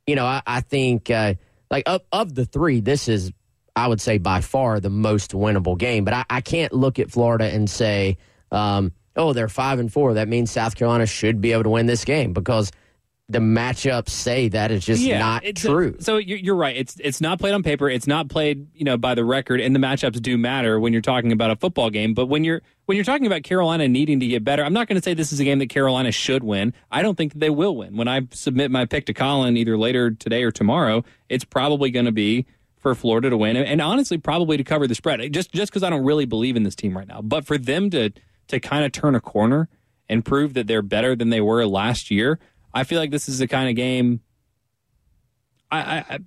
[SPEAKER 9] you know, I, I think uh, like of of the three, this is I would say by far the most winnable game. But I, I can't look at Florida and say, um, oh, they're five and four. That means South Carolina should be able to win this game because the matchups say that is just not
[SPEAKER 6] it's a-
[SPEAKER 9] true.
[SPEAKER 6] so you're, you're right. It's it's not played on paper. It's not played, you know, by the record. And the matchups do matter when you're talking about a football game. But when you're when you're talking about Carolina needing to get better, I'm not going to say this is a game that Carolina should win. I don't think they will win. When I submit my pick to Colin either later today or tomorrow, it's probably going to be for Florida to win, and, and honestly, probably to cover the spread. Just just because I don't really believe in this team right now, but for them to to kind of turn a corner and prove that they're better than they were last year, I feel like this is the kind of game. I, I, I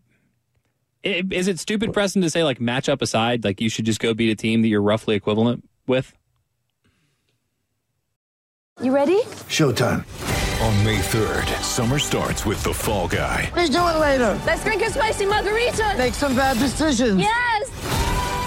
[SPEAKER 6] i- is it stupid, Preston, to say like matchup aside, like you should just go beat a team that you're roughly equivalent with?
[SPEAKER 13] You ready?
[SPEAKER 14] Showtime. On May 3rd, summer starts with The Fall Guy.
[SPEAKER 13] Let's do it later. Let's drink a spicy margarita. Make some bad decisions. Yes.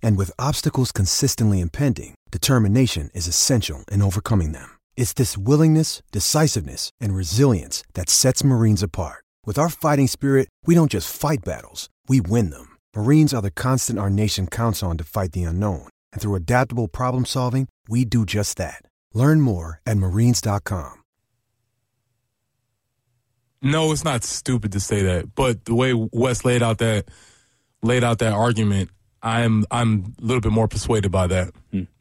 [SPEAKER 15] And with obstacles consistently impending, determination is essential in overcoming them. It's this willingness, decisiveness, and resilience that sets Marines apart. With our fighting spirit, we don't just fight battles, we win them. Marines are the constant our nation counts on to fight the unknown. And through adaptable problem solving, we do just that. Learn more at marines.com.
[SPEAKER 10] No, it's not stupid to say that, but the way Wes laid out that laid out that argument, I'm I'm a little bit more persuaded by that.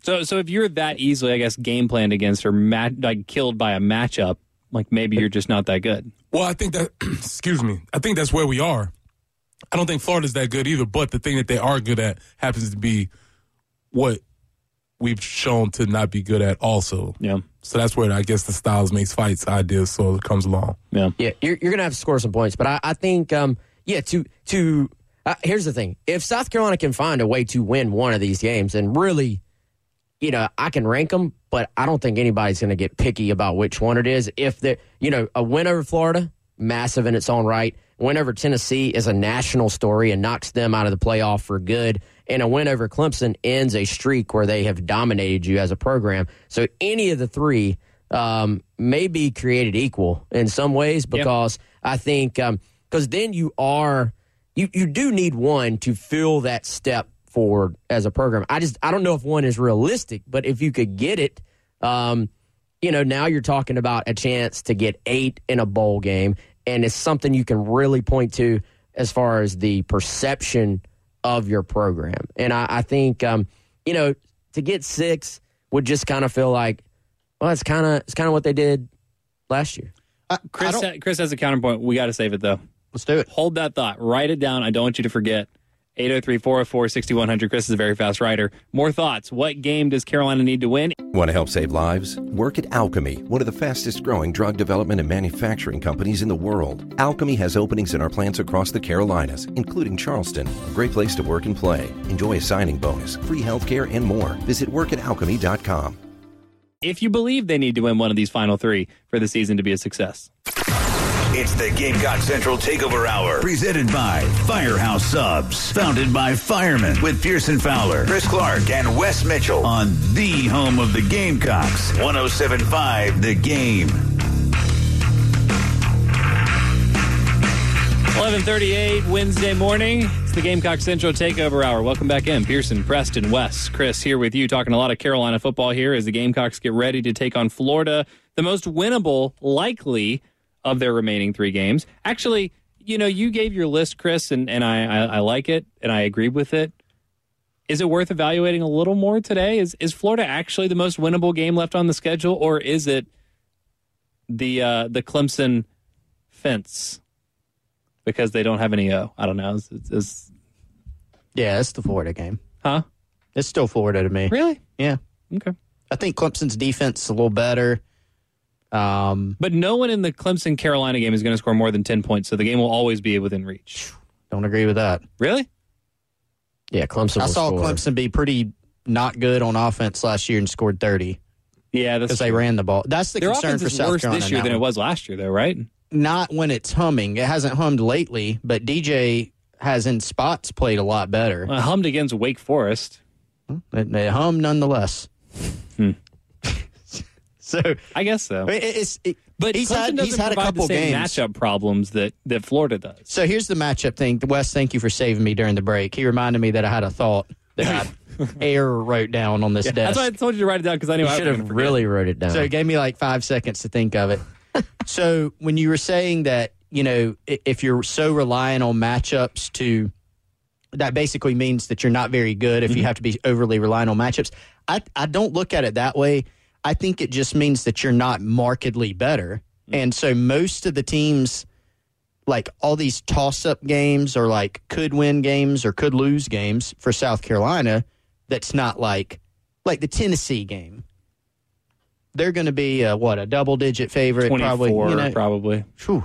[SPEAKER 6] So, so if you're that easily, I guess, game planned against or mat, like killed by a matchup, like maybe you're just not that good.
[SPEAKER 10] Well, I think that, excuse me, I think that's where we are. I don't think Florida's that good either, but the thing that they are good at happens to be what we've shown to not be good at also.
[SPEAKER 6] Yeah.
[SPEAKER 10] So that's where I guess the styles makes fights idea so it comes along.
[SPEAKER 6] Yeah.
[SPEAKER 9] Yeah, you're, you're going to have to score some points, but I, I think, um, yeah, to to uh, here's the thing: if South Carolina can find a way to win one of these games, and really, you know, I can rank them, but I don't think anybody's going to get picky about which one it is. If the, you know, a win over Florida, massive in its own right. Win over Tennessee is a national story and knocks them out of the playoff for good. And a win over Clemson ends a streak where they have dominated you as a program. So any of the three um, may be created equal in some ways because I think because then you are you you do need one to fill that step forward as a program. I just I don't know if one is realistic, but if you could get it, um, you know, now you're talking about a chance to get eight in a bowl game, and it's something you can really point to as far as the perception of your program. And I, I think um, you know to get six would just kind of feel like, well, it's kind of it's kind of what they did last year.
[SPEAKER 6] Chris, Chris has a counterpoint. We got to save it though.
[SPEAKER 7] Let's do it.
[SPEAKER 6] Hold that thought. Write it down. I don't want you to forget. 803 404 6100. Chris is a very fast writer. More thoughts. What game does Carolina need to win?
[SPEAKER 1] Want to help save lives? Work at Alcami, one of the fastest growing drug development and manufacturing companies in the world. Alcami has openings in our plants across the Carolinas, including Charleston. A great place to work and play. Enjoy a signing bonus, free healthcare, and more. Visit workatalcami.com.
[SPEAKER 6] If you believe they need to win one of these final three for the season to be a success.
[SPEAKER 5] It's the Gamecock Central Takeover Hour, presented by Firehouse Subs, founded by firemen with Pearson Fowler, Chris Clark, and Wes Mitchell on the home of the Gamecocks, 1075 The Game.
[SPEAKER 6] 1138 Wednesday morning. It's the Gamecock Central Takeover Hour. Welcome back in. Pearson, Preston, Wes, Chris here with you, talking a lot of Carolina football here as the Gamecocks get ready to take on Florida, the most winnable, likely, of their remaining three games. Actually, you know, you gave your list, Chris, and, and I, I, I like it and I agree with it. Is it worth evaluating a little more today? Is is Florida actually the most winnable game left on the schedule, or is it the uh, the Clemson fence because they don't have any O? I don't know. It's, it's, it's,
[SPEAKER 7] Yeah, it's the Florida game.
[SPEAKER 6] Huh?
[SPEAKER 7] It's still Florida to me.
[SPEAKER 6] Really?
[SPEAKER 7] Yeah.
[SPEAKER 6] Okay.
[SPEAKER 7] I think Clemson's defense is a little better. Um,
[SPEAKER 6] but no one in the Clemson Carolina game is going to score more than ten points, so the game will always be within reach.
[SPEAKER 7] Don't agree with that.
[SPEAKER 6] Really?
[SPEAKER 9] Yeah, Clemson.
[SPEAKER 7] I
[SPEAKER 9] will
[SPEAKER 7] saw
[SPEAKER 9] score.
[SPEAKER 7] Clemson be pretty not good on offense last year and scored thirty.
[SPEAKER 6] Yeah,
[SPEAKER 7] because they ran the ball. That's the
[SPEAKER 6] Their
[SPEAKER 7] concern
[SPEAKER 6] offense
[SPEAKER 7] for
[SPEAKER 6] is
[SPEAKER 7] South
[SPEAKER 6] worse
[SPEAKER 7] Carolina
[SPEAKER 6] this year
[SPEAKER 7] now.
[SPEAKER 6] than it was last year, though, right?
[SPEAKER 7] Not when it's humming. It hasn't hummed lately, but DJ has in spots played a lot better.
[SPEAKER 6] Well, hummed against Wake Forest.
[SPEAKER 7] It, it hummed nonetheless. so
[SPEAKER 6] I guess so.
[SPEAKER 7] it- it's it,
[SPEAKER 6] But
[SPEAKER 7] he's
[SPEAKER 6] Clemson
[SPEAKER 7] had
[SPEAKER 6] doesn't
[SPEAKER 7] he's had a couple
[SPEAKER 6] the same
[SPEAKER 7] games.
[SPEAKER 6] matchup problems that that Florida does.
[SPEAKER 7] So here's the matchup thing. Wes, thank you for saving me during the break. He reminded me that I had a thought that I error wrote down on this desk.
[SPEAKER 6] That's why I told you to write it down because I knew
[SPEAKER 9] You
[SPEAKER 6] I
[SPEAKER 9] should have really wrote it down.
[SPEAKER 7] So it gave me like five seconds to think of it. so when you were saying that, you know, if you're so reliant on matchups to, that basically means that you're not very good if you mm-hmm. have to be overly reliant on matchups. I, I don't look at it that way. I think it just means that you're not markedly better. Hmm. And so most of the teams, like all these toss up games or like could win games or could lose games for South Carolina, that's not like like the Tennessee game. They're going to be a, what a double digit favorite, probably. You know,
[SPEAKER 6] probably.
[SPEAKER 7] Phew.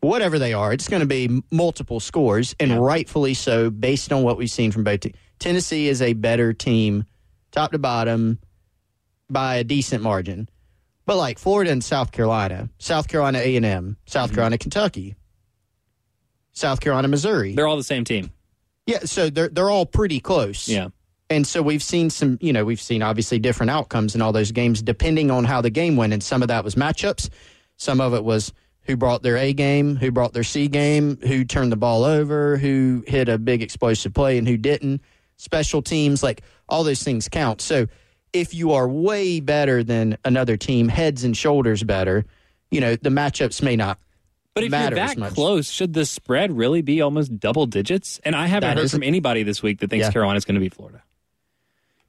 [SPEAKER 7] whatever they are, it's going to be multiple scores, and rightfully so, based on what we've seen from both teams. Tennessee is a better team, top to bottom, by a decent margin. But like Florida and South Carolina, South Carolina A and M, South
[SPEAKER 6] Mm-hmm.
[SPEAKER 7] Carolina Kentucky, South Carolina Missouri,
[SPEAKER 6] They're all the same team.
[SPEAKER 7] yeah, so they're they're all pretty close.
[SPEAKER 6] Yeah.
[SPEAKER 7] And so we've seen some, you know, we've seen obviously different outcomes in all those games depending on how the game went. And some of that was matchups. Some of it was who brought their A game, who brought their C game, who turned the ball over, who hit a big explosive play and who didn't. Special teams, like all those things count. So if you are way better than another team, heads and shoulders better, you know, the matchups may not
[SPEAKER 6] But if
[SPEAKER 7] matter
[SPEAKER 6] you're that close, should the spread really be almost double digits? And I haven't
[SPEAKER 7] That
[SPEAKER 6] heard from anybody this week that thinks
[SPEAKER 7] Yeah.
[SPEAKER 6] Carolina's going to be Florida.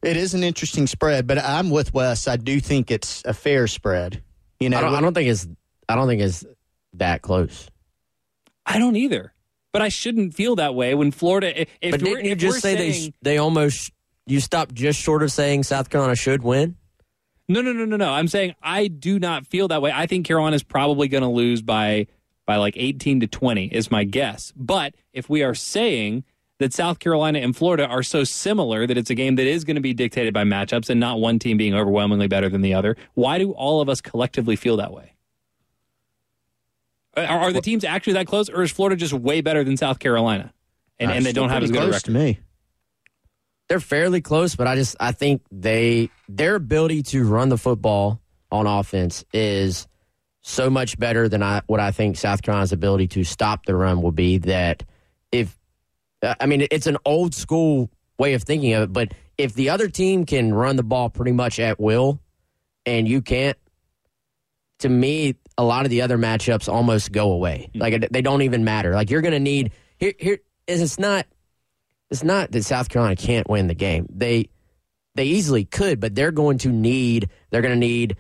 [SPEAKER 7] It is an interesting spread, but I'm with Wes. I do think it's a fair spread. You know,
[SPEAKER 9] I don't, I don't think it's. I don't think it's that close.
[SPEAKER 6] I don't either. But I shouldn't feel that way when Florida. If, if
[SPEAKER 9] but
[SPEAKER 6] we're,
[SPEAKER 9] didn't you
[SPEAKER 6] if
[SPEAKER 9] just say they
[SPEAKER 6] saying,
[SPEAKER 9] sh- they almost you stopped just short of saying South Carolina should win?
[SPEAKER 6] No, no, no, no, no. I'm saying I do not feel that way. I think Carolina is probably going to lose by by like 18 to 20 is my guess. But if we are saying that South Carolina and Florida are so similar that it's a game that is going to be dictated by matchups and not one team being overwhelmingly better than the other, why do all of us collectively feel that way? Are, are the teams actually that close, or is Florida just way better than South Carolina, and, and they don't have as good a record?
[SPEAKER 7] to me.
[SPEAKER 9] They're fairly close, but I just I think they their ability to run the football on offense is so much better than I what I think South Carolina's ability to stop the run will be. That if uh, I mean it's an old school way of thinking of it, but if the other team can run the ball pretty much at will, and you can't, to me, a lot of the other matchups almost go away. Hmm. Like they don't even matter. Like you're going to need here. Here is it's not. It's not that South Carolina can't win the game. They they easily could, but they're going to need. They're going to need.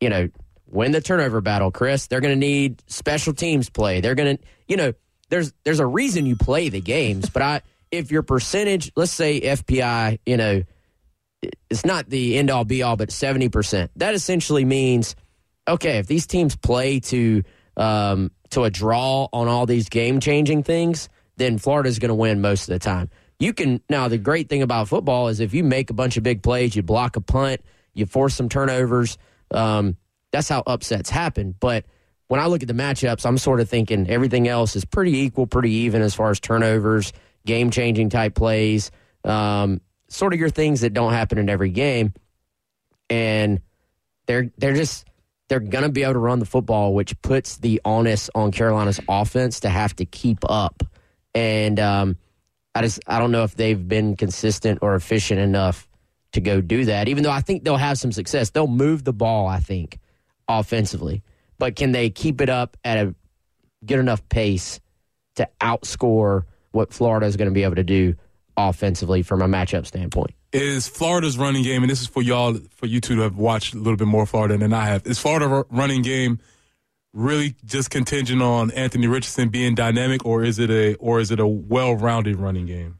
[SPEAKER 9] You know, win the turnover battle, Chris. They're going to need special teams play. They're going to. You know, there's there's a reason you play the games, but I if your percentage, let's say FPI, you know, it's not the end all be all, but 70%. That essentially means, okay, if these teams play to um, to a draw on all these game changing things, then Florida's going to win most of the time. You can now the great thing about football is if you make a bunch of big plays, you block a punt, you force some turnovers. Um, that's how upsets happen. But when I look at the matchups, I'm sort of thinking everything else is pretty equal, pretty even as far as turnovers, game changing type plays, um, sort of your things that don't happen in every game. And they're they're just they're gonna be able to run the football, which puts the onus on Carolina's offense to have to keep up. And um, I just I don't know if they've been consistent or efficient enough to go do that. Even though I think they'll have some success, they'll move the ball. I think offensively, but can they keep it up at a good enough pace to outscore what Florida is going to be able to do offensively from a matchup standpoint?
[SPEAKER 10] is Florida's running game, and this is for y'all, for you two to have watched a little bit more Florida than I have. Is Florida running game really just contingent on Anthony Richardson being dynamic, or is it a or is it a well-rounded running game?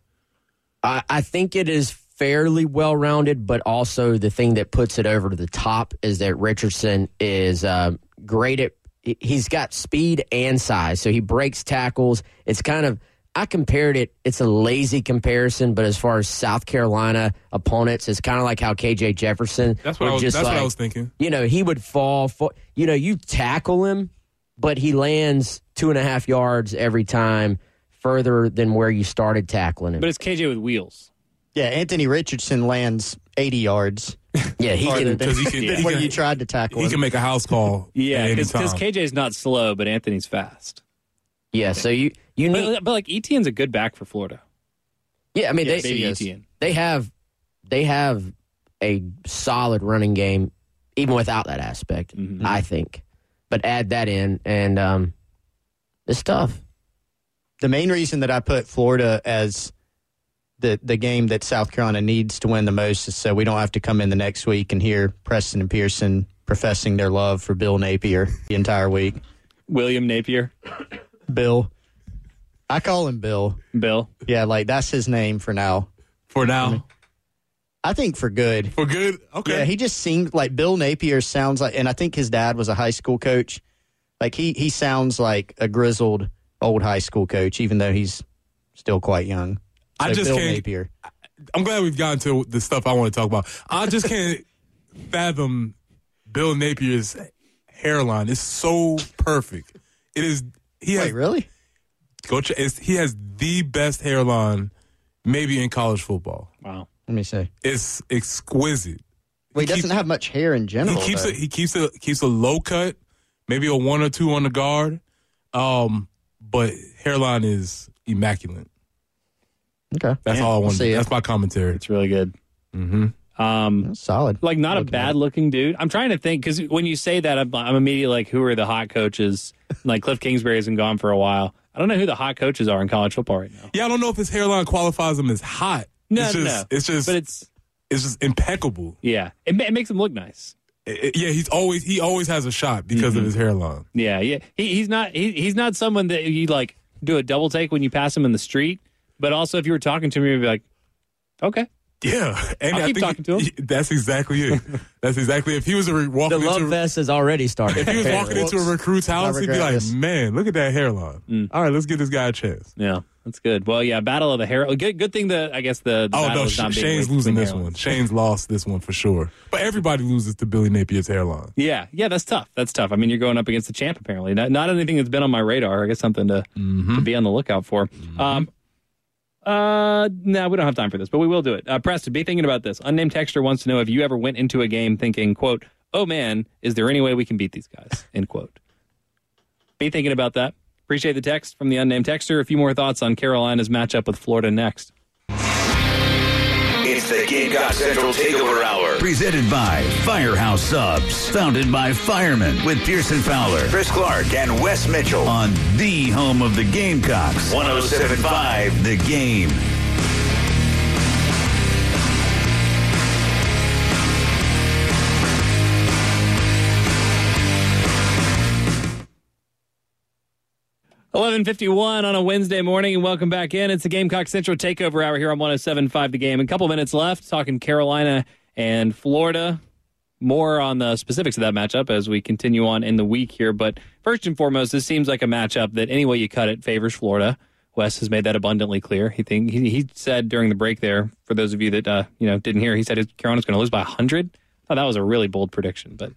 [SPEAKER 9] I, I think it is fairly well rounded, but also the thing that puts it over to the top is that Richardson is uh, great at. he- He's got speed and size, so he breaks tackles. It's kind of I compared it. It's a lazy comparison, but as far as South Carolina opponents, it's kind of like how KJ Jefferson.
[SPEAKER 10] That's what
[SPEAKER 9] would
[SPEAKER 10] I was,
[SPEAKER 9] just
[SPEAKER 10] that's what I was thinking.
[SPEAKER 9] you know, he would fall. For, you know, you tackle him, but he lands two and a half yards every time further than where you started tackling him.
[SPEAKER 6] But it's KJ with wheels.
[SPEAKER 7] Yeah, Anthony Richardson lands 80 yards.
[SPEAKER 9] yeah, he
[SPEAKER 7] farther
[SPEAKER 9] can-
[SPEAKER 7] than
[SPEAKER 10] 'Cause he can- he can-
[SPEAKER 7] you tried to tackle
[SPEAKER 10] He
[SPEAKER 7] him.
[SPEAKER 10] can make a house call.
[SPEAKER 6] Yeah, because
[SPEAKER 10] time.
[SPEAKER 6] KJ's not slow, but Anthony's fast.
[SPEAKER 9] Yeah, so you you need,
[SPEAKER 6] but, but like Etienne's a good back for Florida.
[SPEAKER 9] yeah. I mean,
[SPEAKER 6] Yeah,
[SPEAKER 9] they
[SPEAKER 6] baby Etienne.
[SPEAKER 9] they have they have a solid running game, even without that aspect.
[SPEAKER 6] Mm-hmm.
[SPEAKER 9] I think, but add that in, and um, it's tough.
[SPEAKER 7] the main reason that I put Florida as the the game that South Carolina needs to win the most is so we don't have to come in the next week and hear Preston and Pearson professing their love for Bill Napier the entire week.
[SPEAKER 6] William Napier.
[SPEAKER 7] Bill. I call him Bill.
[SPEAKER 6] Bill.
[SPEAKER 7] Yeah, like that's his name for now.
[SPEAKER 10] For now.
[SPEAKER 7] I think for good.
[SPEAKER 10] For good? Okay.
[SPEAKER 7] Yeah, he just seemed like Bill Napier sounds like and I think his dad was a high school coach. Like he he sounds like a grizzled old high school coach, even though he's still quite young.
[SPEAKER 10] I just
[SPEAKER 7] Bill
[SPEAKER 10] can't-
[SPEAKER 7] Napier.
[SPEAKER 10] I'm glad we've gotten to the stuff I want to talk about. I just can't fathom Bill Napier's hairline. It's so perfect. It is. He has
[SPEAKER 7] really?
[SPEAKER 10] go. Ch- it's, he has the best hairline, maybe in college football.
[SPEAKER 6] Wow.
[SPEAKER 7] Let me see.
[SPEAKER 10] It's exquisite.
[SPEAKER 7] Well, he doesn't have much hair in general.
[SPEAKER 10] He keeps
[SPEAKER 7] though.
[SPEAKER 10] it. He keeps it. Keeps a low cut, maybe a one or two on the guard. Um, but hairline is immaculate.
[SPEAKER 7] Okay,
[SPEAKER 10] That's
[SPEAKER 6] Yeah,
[SPEAKER 10] all I
[SPEAKER 6] we'll
[SPEAKER 10] want.
[SPEAKER 6] see it.
[SPEAKER 10] That's my commentary.
[SPEAKER 6] It's really good.
[SPEAKER 10] Mm-hmm.
[SPEAKER 6] Um,
[SPEAKER 7] solid.
[SPEAKER 6] Like not a bad looking dude. I'm trying to think because when you say that, I'm, I'm immediately like, who are the hot coaches? like Cliff Kingsbury hasn't gone for a while. I don't know who the hot coaches are in college football right now.
[SPEAKER 10] Yeah, I don't know if his hairline qualifies him as hot.
[SPEAKER 6] No,
[SPEAKER 10] it's
[SPEAKER 6] no,
[SPEAKER 10] just,
[SPEAKER 6] no.
[SPEAKER 10] It's just.
[SPEAKER 6] But it's
[SPEAKER 10] it's just impeccable.
[SPEAKER 6] yeah, it, it makes him look nice.
[SPEAKER 10] I- I- yeah, he's always he always has a shot because
[SPEAKER 6] Mm-hmm.
[SPEAKER 10] of his hairline.
[SPEAKER 6] Yeah, yeah. He, he's not he, he's not someone that you like do a double take when you pass him in the street. But also, if you were talking to him, you'd be like, okay.
[SPEAKER 10] Yeah, and
[SPEAKER 6] I'll
[SPEAKER 10] I
[SPEAKER 6] keep
[SPEAKER 10] think
[SPEAKER 6] talking to him.
[SPEAKER 10] That's exactly it. That's exactly if he was a re-
[SPEAKER 9] The love
[SPEAKER 10] into
[SPEAKER 9] fest has already started.
[SPEAKER 10] if he was walking into a recruit's house, he'd be like, "Man, look at that hairline.
[SPEAKER 6] Mm.
[SPEAKER 10] All right, let's give this guy a chance."
[SPEAKER 6] Yeah, that's good. Well, yeah, battle of the hair. Good, good thing that I guess the, the
[SPEAKER 10] Oh
[SPEAKER 6] battle
[SPEAKER 10] no,
[SPEAKER 6] is not
[SPEAKER 10] Sh- Shane's losing this
[SPEAKER 6] hairlines.
[SPEAKER 10] one. Shane's lost this one for sure. But everybody loses to Billy Napier's hairline.
[SPEAKER 6] Yeah, yeah, that's tough. That's tough. I mean, you're going up against the champ apparently. Not, not anything that's been on my radar. I guess something to,
[SPEAKER 10] Mm-hmm.
[SPEAKER 6] to be on the lookout for. Um, uh, no, we don't have time for this, but we will do it. Uh, Preston, be thinking about this. Unnamed texter wants to know if you ever went into a game thinking, "quote Oh man, is there any way we can beat these guys?" End quote. Be thinking about that. Appreciate the text from the unnamed texter. A few more thoughts on Carolina's matchup with Florida next.
[SPEAKER 5] The Gamecock Central Takeover Hour, presented by Firehouse Subs, founded by firemen with Pearson Fowler, Chris Clark, and Wes Mitchell. On the home of the Gamecocks, 1075 The Game.
[SPEAKER 6] Eleven fifty one on a Wednesday morning, and welcome back in. It's the Gamecock Central Takeover Hour here on 107.5 The Game. A couple minutes left, talking Carolina and Florida. More on the specifics of that matchup as we continue on in the week here. But first and foremost, this seems like a matchup that any way you cut it favors Florida. Wes has made that abundantly clear. He think he, he said during the break there, for those of you that uh, you know didn't hear, he said Carolina's going to lose by hundred. Thought that was a really bold prediction, but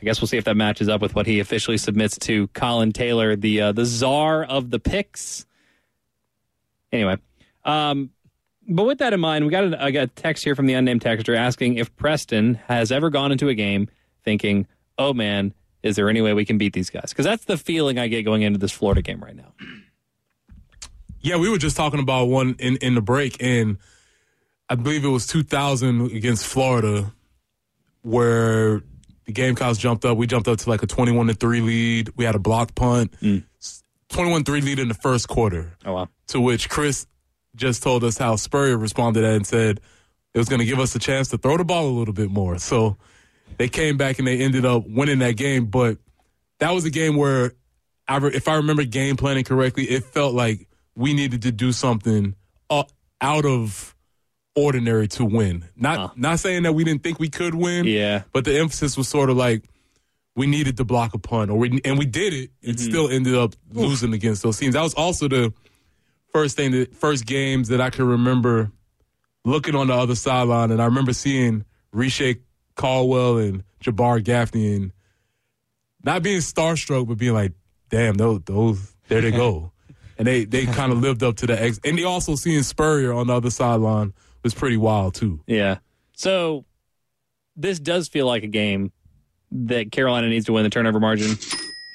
[SPEAKER 6] I guess we'll see if that matches up with what he officially submits to Colin Taylor, the uh, the czar of the picks. Anyway, um, but with that in mind, we got a, I got a text here from the unnamed texter asking if Preston has ever gone into a game thinking, "Oh man, is there any way we can beat these guys?" Because that's the feeling I get going into this Florida game right now.
[SPEAKER 10] Yeah, we were just talking about one in, in the break, and I believe it was 2000 against Florida, where the Gamecocks jumped up. We jumped up to like a 21 to three lead. We had a blocked punt, 21 3 lead in the first quarter.
[SPEAKER 6] Oh wow!
[SPEAKER 10] To which Chris just told us how Spurrier responded and said it was going to give us a chance to throw the ball a little bit more. So they came back and they ended up winning that game. But that was a game where, I re- if I remember game planning correctly, it felt like we needed to do something uh, out of ordinary to win. Not not saying that we didn't think we could win.
[SPEAKER 6] Yeah.
[SPEAKER 10] But the emphasis was sort of like we needed to block a punt, or we and we did it. It
[SPEAKER 6] Mm-hmm.
[SPEAKER 10] still ended up losing against those teams. That was also the first thing the first games that I can remember looking on the other sideline, and I remember seeing Reche Caldwell and Jabbar Gaffney, and not being starstruck, but being like, "Damn, those those there they go," and they they kind of lived up to the ex. And they also seeing Spurrier on the other sideline was pretty wild too.
[SPEAKER 6] Yeah. So this does feel like a game that Carolina needs to win the turnover margin.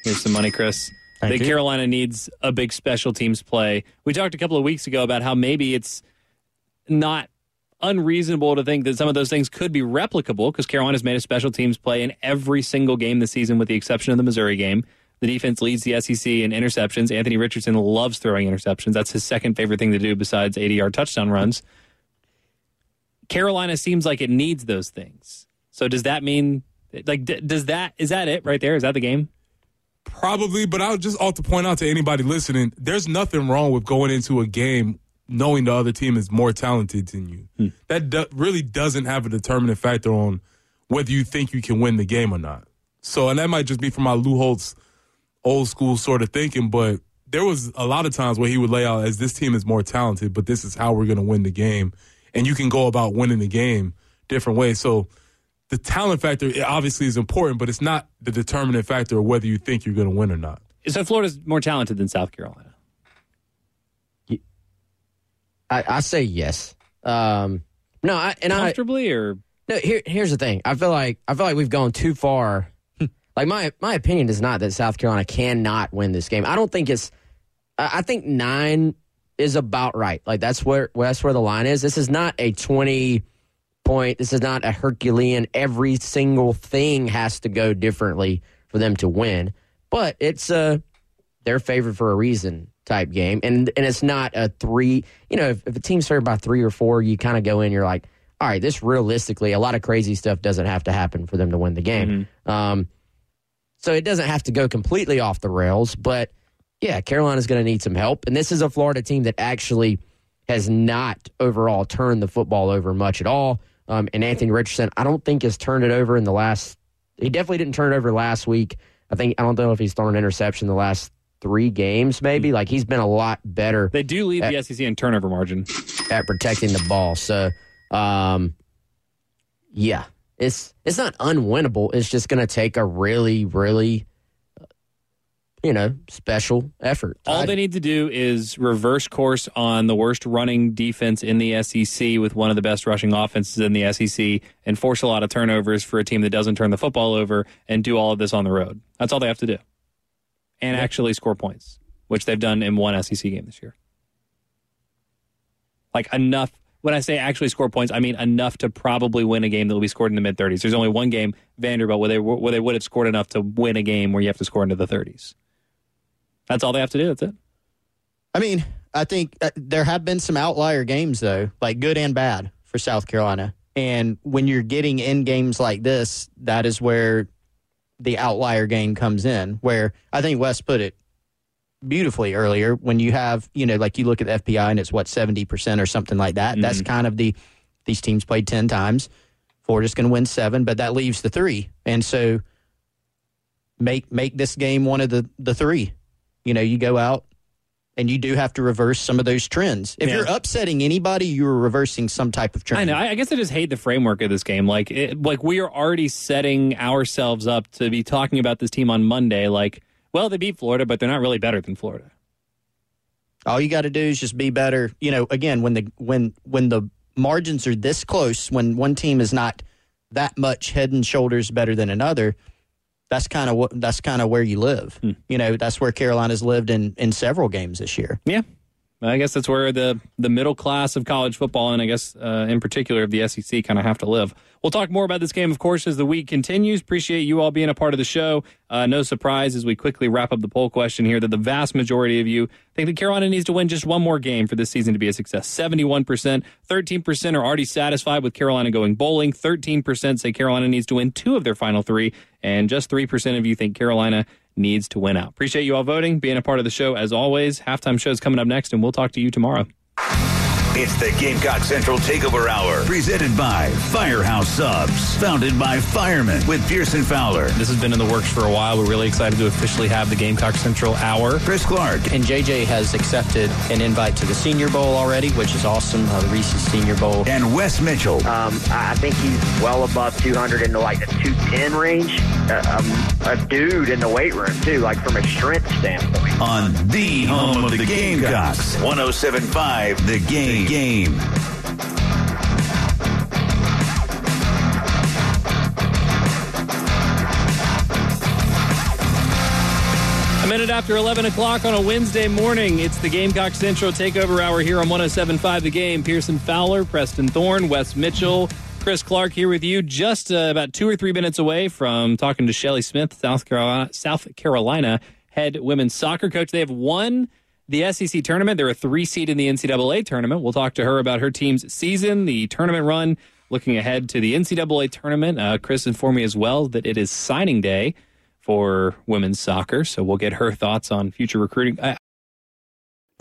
[SPEAKER 6] Here's some money, Chris.
[SPEAKER 9] Thank
[SPEAKER 6] that
[SPEAKER 9] you.
[SPEAKER 6] Carolina needs a big special teams play. We talked a couple of weeks ago about how maybe it's not unreasonable to think that some of those things could be replicable because Carolina's made a special teams play in every single game this season, with the exception of the Missouri game. The defense leads the SEC in interceptions. Anthony Richardson loves throwing interceptions. That's his second favorite thing to do besides 80 yard touchdown runs. Carolina seems like it needs those things. So does that mean like does that is that it right there? Is that the game?
[SPEAKER 10] Probably, but I would just ought to point out to anybody listening, there's nothing wrong with going into a game knowing the other team is more talented than you. Hmm. That do- really doesn't have a determinant factor on whether you think you can win the game or not. So, and that might just be from my Lou Holtz old school sort of thinking, but there was a lot of times where he would lay out as this team is more talented, but this is how we're going to win the game. And you can go about winning the game different ways. So, the talent factor obviously is important, but it's not the determinant factor of whether you think you're going to win or not.
[SPEAKER 6] So Florida's more talented than South Carolina.
[SPEAKER 9] I, I say yes. Um, no, I, and I
[SPEAKER 6] comfortably or
[SPEAKER 9] no. Here, here's the thing. I feel like I feel like we've gone too far. like my my opinion is not that South Carolina cannot win this game. I don't think it's. I I think nine is about right. Like that's where that's where the line is. This is not a twenty point. This is not a Herculean. Every single thing has to go differently for them to win. But it's a they're favored for a reason type game, and and it's not a three. You know, if, if a team's favored by three or four, you kind of go in. You're like, all right, this realistically, a lot of crazy stuff doesn't have to happen for them to win the game. Um, so it doesn't have to go completely off the rails, but yeah, Carolina's going to need some help. And this is a Florida team that actually has not overall turned the football over much at all. Um, and Anthony Richardson, I don't think has turned it over in the last. He definitely didn't turn it over last week. I think I don't know if he's thrown an interception the last three games, maybe. Like he's been a lot better.
[SPEAKER 6] They do lead the SEC in turnover margin
[SPEAKER 9] at protecting the ball. So, um, yeah, it's it's not unwinnable. It's just going to take a really, really, you know, special effort.
[SPEAKER 6] All they need to do is reverse course on the worst running defense in the SEC with one of the best rushing offenses in the SEC and force a lot of turnovers for a team that doesn't turn the football over and do all of this on the road. That's all they have to do. And actually score points, which they've done in one SEC game this year. Like enough. When I say actually score points, I mean enough to probably win a game that will be scored in the mid 30s. There's only one game, Vanderbilt, where they where they would have scored enough to win a game where you have to score into the 30s. That's all they have to do. That's it.
[SPEAKER 7] I mean, I think uh, there have been some outlier games though, like good and bad for South Carolina. And when you're getting in games like this, that is where the outlier game comes in. Where I think Wes put it beautifully earlier. When you have, you know, like you look at the FPI and it's what seventy percent or something like that. That's kind of the these teams played ten times. Florida's going to win seven, but that leaves the three, and so make make this game one of the the three. You know, you go out and you do have to reverse some of those trends. If
[SPEAKER 6] Yeah.
[SPEAKER 7] you're upsetting anybody, you're reversing some type of trend.
[SPEAKER 6] I know. I guess I just hate the framework of this game. Like, it, like we are already setting ourselves up to be talking about this team on Monday. Like, well, they beat Florida, but they're not really better than Florida.
[SPEAKER 7] All you got to do is just be better. You know, again, when the when when the margins are this close, when one team is not that much head and shoulders better than another, that's kind of what that's kind of where you live. Hmm. You know, that's where Carolina's lived in in several games this year.
[SPEAKER 6] Yeah. I guess that's where the the middle class of college football, and I guess uh, in particular of the SEC, kind of have to live. We'll talk more about this game, of course, as the week continues. Appreciate you all being a part of the show. Uh, no surprise as we quickly wrap up the poll question here that the vast majority of you think that Carolina needs to win just one more game for this season to be a success. Seventy-one percent, thirteen percent are already satisfied with Carolina going bowling. Thirteen percent say Carolina needs to win two of their final three, and just three percent of you think Carolina needs to win out. Appreciate you all voting, being a part of the show as always. Halftime show's coming up next, and we'll talk to you tomorrow.
[SPEAKER 5] It's the Gamecock Central Takeover Hour, presented by Firehouse Subs, founded by firemen with Pearson Fowler.
[SPEAKER 6] This has been in the works for a while. We're really excited to officially have the Gamecock Central Hour.
[SPEAKER 5] Chris Clark.
[SPEAKER 7] And JJ has accepted an invite to the Senior Bowl already, which is awesome. Uh, the Reese's Senior Bowl.
[SPEAKER 5] And Wes Mitchell.
[SPEAKER 8] Um, I I think he's well above 200 into like the 210 range. Uh, um, a dude in the weight room too, like from a strength standpoint.
[SPEAKER 5] On the home of the Gamecocks, 1075 The Game. Game.
[SPEAKER 6] A minute after 11 o'clock on a Wednesday morning, it's the Gamecock Central Takeover Hour here on 1075 The Game. Pearson Fowler, Preston Thorne, Wes Mitchell, Chris Clark here with you, just uh, about two or three minutes away from talking to Shelley Smith, South Carolina, South Carolina head women's soccer coach. They have won the SEC tournament. They're a three seed in the NCAA tournament. We'll talk to her about her team's season, the tournament run, looking ahead to the NCAA tournament. Uh, Chris informed me as well that it is signing day for women's soccer, so we'll get her thoughts on future recruiting. I,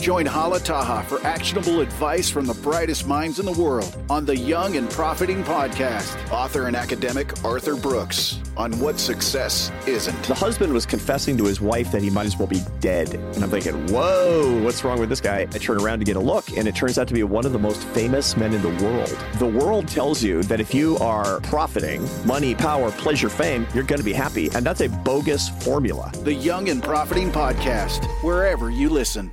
[SPEAKER 16] Join Hala Taha for actionable advice from the brightest minds in the world on the Young and Profiting Podcast. Author and academic Arthur Brooks on what success isn't.
[SPEAKER 17] The husband was confessing to his wife that he might as well be dead. And I'm thinking, whoa, what's wrong with this guy? I turn around to get a look, and it turns out to be one of the most famous men in the world. The world tells you that if you are profiting, money, power, pleasure, fame, you're going to be happy. And that's a bogus formula.
[SPEAKER 16] The Young and Profiting Podcast, wherever you listen.